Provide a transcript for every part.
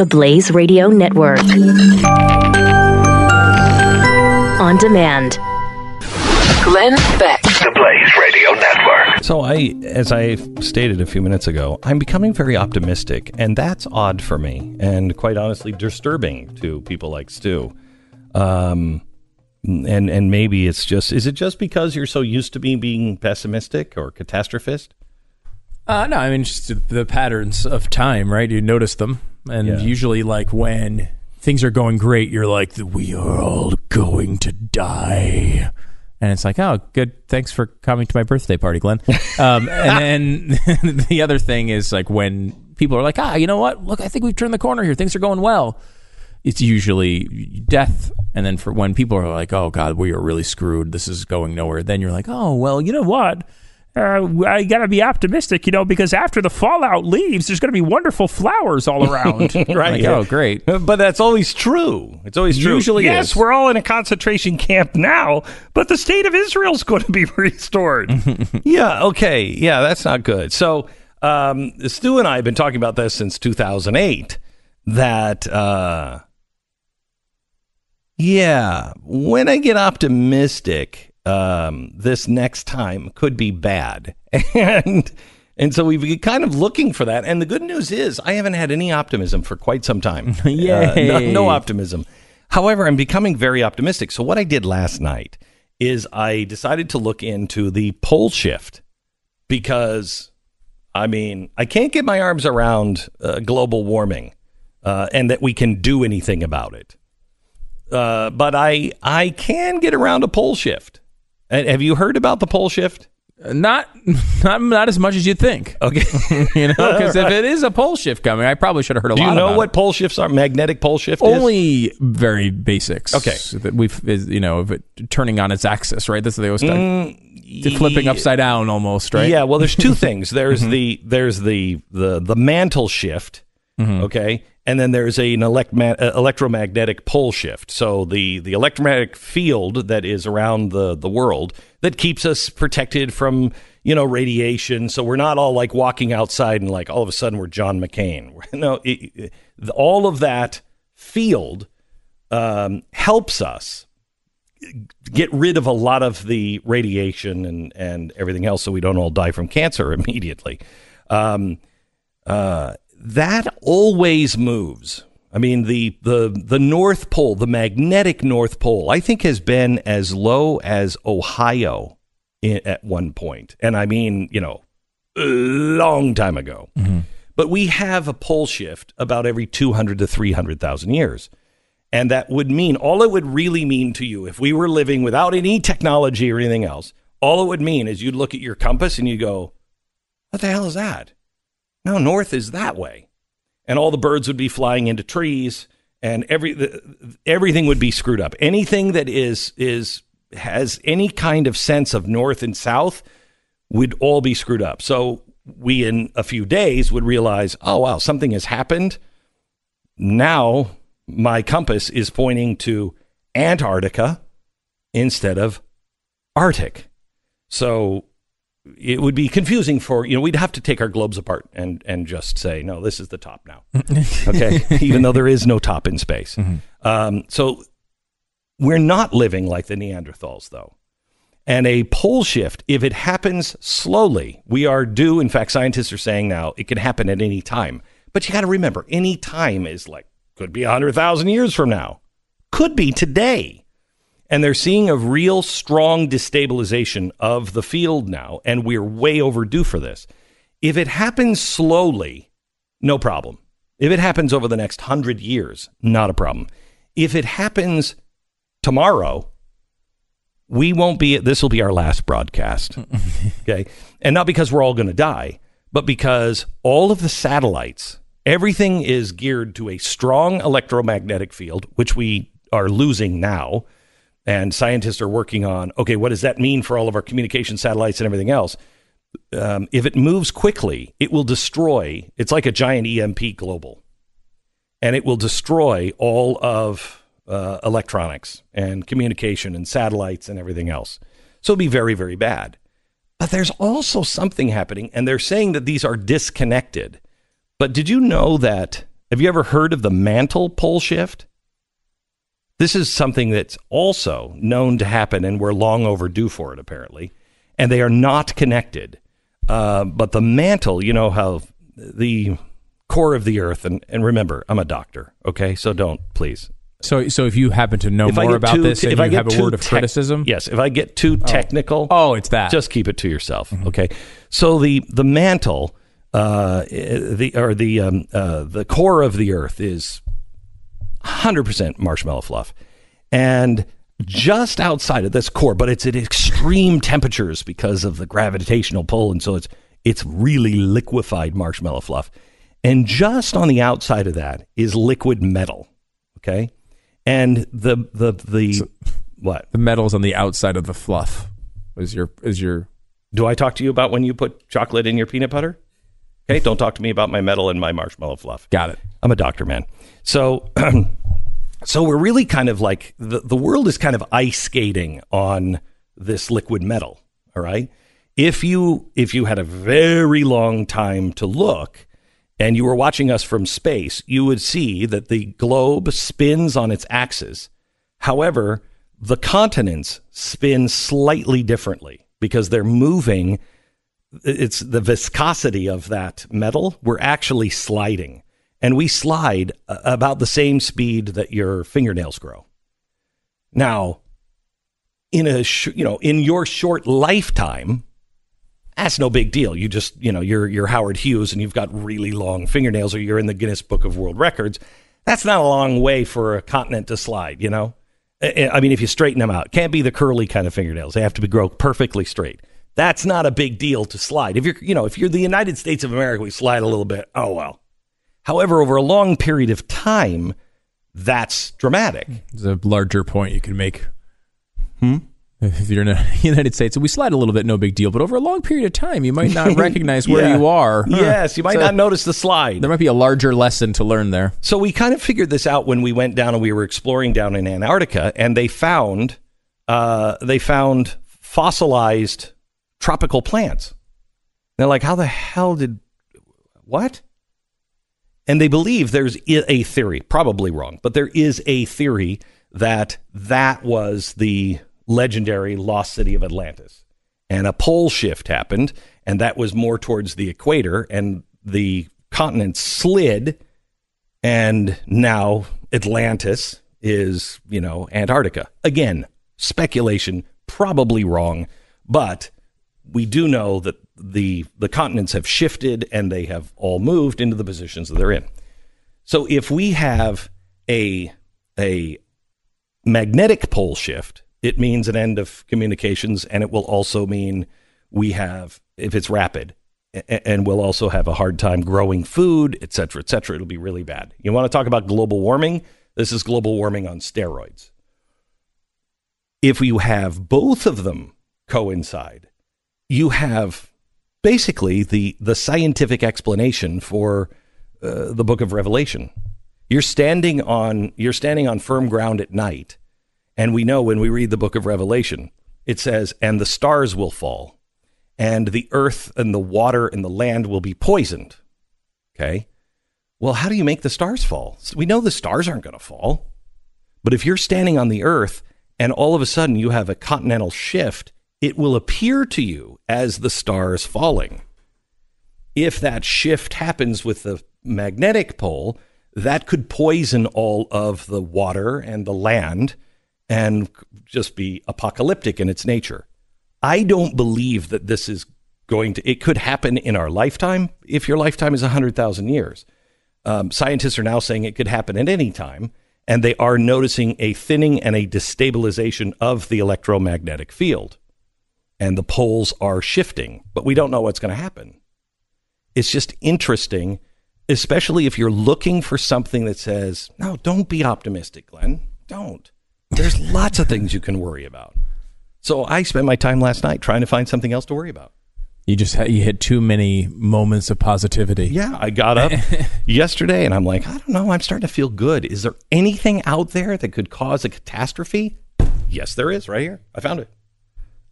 the Blaze Radio Network. On demand. Glenn Beck. The Blaze Radio Network. So I, as I stated a few minutes ago, I'm becoming very optimistic, and that's odd for me, and quite honestly, disturbing to people like Stu. Um, and and maybe it's just is it just because you're so used to me being pessimistic or catastrophist? Uh, no, I mean just the patterns of time, right? You notice them, and Yeah. usually, like when things are going great, you're like, "We are all going to die," and it's like, "Oh, good. Thanks for coming to my birthday party, Glenn." um, and then the other thing is like when people are like, "Ah, you know what? Look, I think we've turned the corner here. Things are going well." It's usually death, and then for when people are like, "Oh God, we are really screwed. This is going nowhere," then you're like, "Oh well, you know what?" Uh, I got to be optimistic, you know, because after the fallout leaves, there's going to be wonderful flowers all around. Right. Like, oh, great. But that's always true. It's always true. Usually yes, is. we're all in a concentration camp now, but the state of Israel's going to be restored. yeah. Okay. Yeah, that's not good. So, um, Stu and I have been talking about this since 2008. That, uh, yeah, when I get optimistic, um, this next time could be bad, and and so we've been kind of looking for that. And the good news is, I haven't had any optimism for quite some time. Uh, no, no optimism. However, I'm becoming very optimistic. So what I did last night is I decided to look into the pole shift because I mean I can't get my arms around uh, global warming uh, and that we can do anything about it. Uh, but I I can get around a pole shift. And have you heard about the pole shift? Not, not, not as much as you'd think. Okay. You know, because if it is a pole shift coming, I probably should have heard a Do lot Do you know what it. pole shifts are? Magnetic pole shift is? Only very basics. Okay. that we've is, you know of it turning on its axis, right? That's what they always start Mm, flipping upside down, almost, right? Yeah, well, there's two things. There's the there's the the the mantle shift, okay, and then there's a, an elect, ma- uh, electromagnetic pole shift. So the the electromagnetic field that is around the the world that keeps us protected from you know radiation. So we're not all like walking outside and like all of a sudden we're John McCain. no, it, it- all of that field um, helps us get rid of a lot of the radiation and, and everything else so we don't all die from cancer immediately. Um, uh, that always moves. I mean, the, the, the North Pole, the magnetic North Pole, I think has been as low as Ohio in, at one point. And I mean, you know, a long time ago. Mm-hmm. But we have a pole shift about every 200 to 300,000 years. And that would mean, all it would really mean to you, if we were living without any technology or anything else, all it would mean is you'd look at your compass and you go, what the hell is that? No, north is that way. And all the birds would be flying into trees and every, the, everything would be screwed up. Anything that is, is, has any kind of sense of north and south would all be screwed up. So we, in a few days, would realize, oh, wow, something has happened. Now my compass is pointing to Antarctica instead of Arctic. So it would be confusing for, you know, we'd have to take our globes apart and, and just say, no, this is the top now. Okay. Even though there is no top in space. Um, so we're not living like the Neanderthals, though. And a pole shift, if it happens slowly, we are due. In fact, scientists are saying now it can happen at any time. But you got to remember, any time is like, could be 100,000 years from now, could be today. And they're seeing a real strong destabilization of the field now. And we're way overdue for this. If it happens slowly, no problem. If it happens over the next 100 years, not a problem. If it happens tomorrow, we won't be this will be our last broadcast okay and not because we're all going to die but because all of the satellites everything is geared to a strong electromagnetic field which we are losing now and scientists are working on okay what does that mean for all of our communication satellites and everything else um, if it moves quickly it will destroy it's like a giant emp global and it will destroy all of uh, electronics and communication and satellites and everything else. So it'll be very, very bad. But there's also something happening, and they're saying that these are disconnected. But did you know that Have you ever heard of the mantle pole shift? This is something that's also known to happen, and we're long overdue for it, apparently. And they are not connected. Uh, but the mantle, you know how the core of the earth, and, and remember, I'm a doctor, okay? So don't, please. So, so if you happen to know If more about too- this and if I you get have a word of tec- criticism, Yes, if I get too technical, oh, it's that. just keep it to yourself. Okay. So the the mantle, uh, the or the um, uh, the core of the Earth is hundred percent marshmallow fluff, and just outside of this core, but it's at extreme temperatures because of the gravitational pull, and so it's it's really liquefied marshmallow fluff, and just on the outside of that is liquid metal. Okay, and the the the what? the metal's on the outside of the fluff. Is your is your Do I talk to you about when you put chocolate in your peanut butter? Okay, don't talk to me about my metal and my marshmallow fluff. got it? I'm a doctor, man. So, so we're really kind of like the the world is kind of ice skating on this liquid metal. All right. If you if you had a very long time to look, and you were watching us from space, you would see that the globe spins on its axis. However, the continents spin slightly differently because they're moving it's the viscosity of that metal. We're actually sliding, and we slide uh, about the same speed that your fingernails grow. Now, in a sh- you know in your short lifetime, that's no big deal. You just you know you're you're Howard Hughes and you've got really long fingernails, or you're in the Guinness Book of World Records. That's not a long way for a continent to slide. You know, I I mean, if you straighten them out, can't be the curly kind of fingernails. They have to be grow perfectly straight. That's not a big deal to slide. If you're, you know, if you're the United States of America, we slide a little bit. Oh well. However, over a long period of time, that's dramatic. There's a larger point you can make. Hmm. If you're in the United States, we slide a little bit, no big deal. But over a long period of time, you might not recognize where Yeah. you are. Huh. Yes, you might So not notice the slide. There might be a larger lesson to learn there. So we kind of figured this out when we went down and we were exploring down in Antarctica, and they found uh, they found fossilized tropical plants. They're like, how the hell did what? And they believe there's a theory, probably wrong, but there is a theory that that was the legendary lost city of Atlantis. And a pole shift happened, and that was more towards the equator, and the continent slid and now Atlantis is, you know, Antarctica. Again, speculation, probably wrong, but we do know that the the continents have shifted and they have all moved into the positions that they're in. So if we have a a magnetic pole shift, it means an end of communications, and it will also mean we have, if it's rapid, and we'll also have a hard time growing food, et cetera, et cetera. It'll be really bad. You want to talk about global warming? This is global warming on steroids. If you have both of them coincide, you have basically the, the scientific explanation for uh, the book of Revelation. You're standing on you're standing on firm ground at night, and we know when we read the book of Revelation, it says, "And the stars will fall, and the earth and the water and the land will be poisoned." Okay. Well, how do you make the stars fall? We know the stars aren't going to fall. But if you're standing on the earth and all of a sudden you have a continental shift, it will appear to you as the stars falling. If that shift happens with the magnetic pole, that could poison all of the water and the land and just be apocalyptic in its nature. I don't believe that this is going to, it could happen in our lifetime if your lifetime is 100,000 years. Um, scientists are now saying it could happen at any time, and they are noticing a thinning and a destabilization of the electromagnetic field. And the poles are shifting, but we don't know what's going to happen. It's just interesting, especially if you're looking for something that says, no, don't be optimistic, Glenn. Don't. There's lots of things you can worry about. So I spent my time last night trying to find something else to worry about. You just ha- you hit too many moments of positivity. Yeah, I got up yesterday and I'm like, I don't know, I'm starting to feel good. Is there anything out there that could cause a catastrophe? Yes, there is right here. I found it.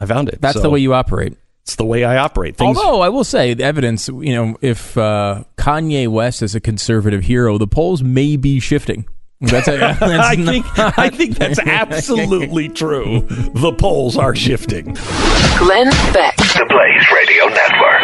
I found it. That's So the way you operate. It's the way I operate. Things. Although I will say, the evidence, you know, if uh, Kanye West is a conservative hero, the polls may be shifting. That's, a, that's I not- think I think that's absolutely true. The polls are shifting. Glenn Beck. The Blaze Radio Network.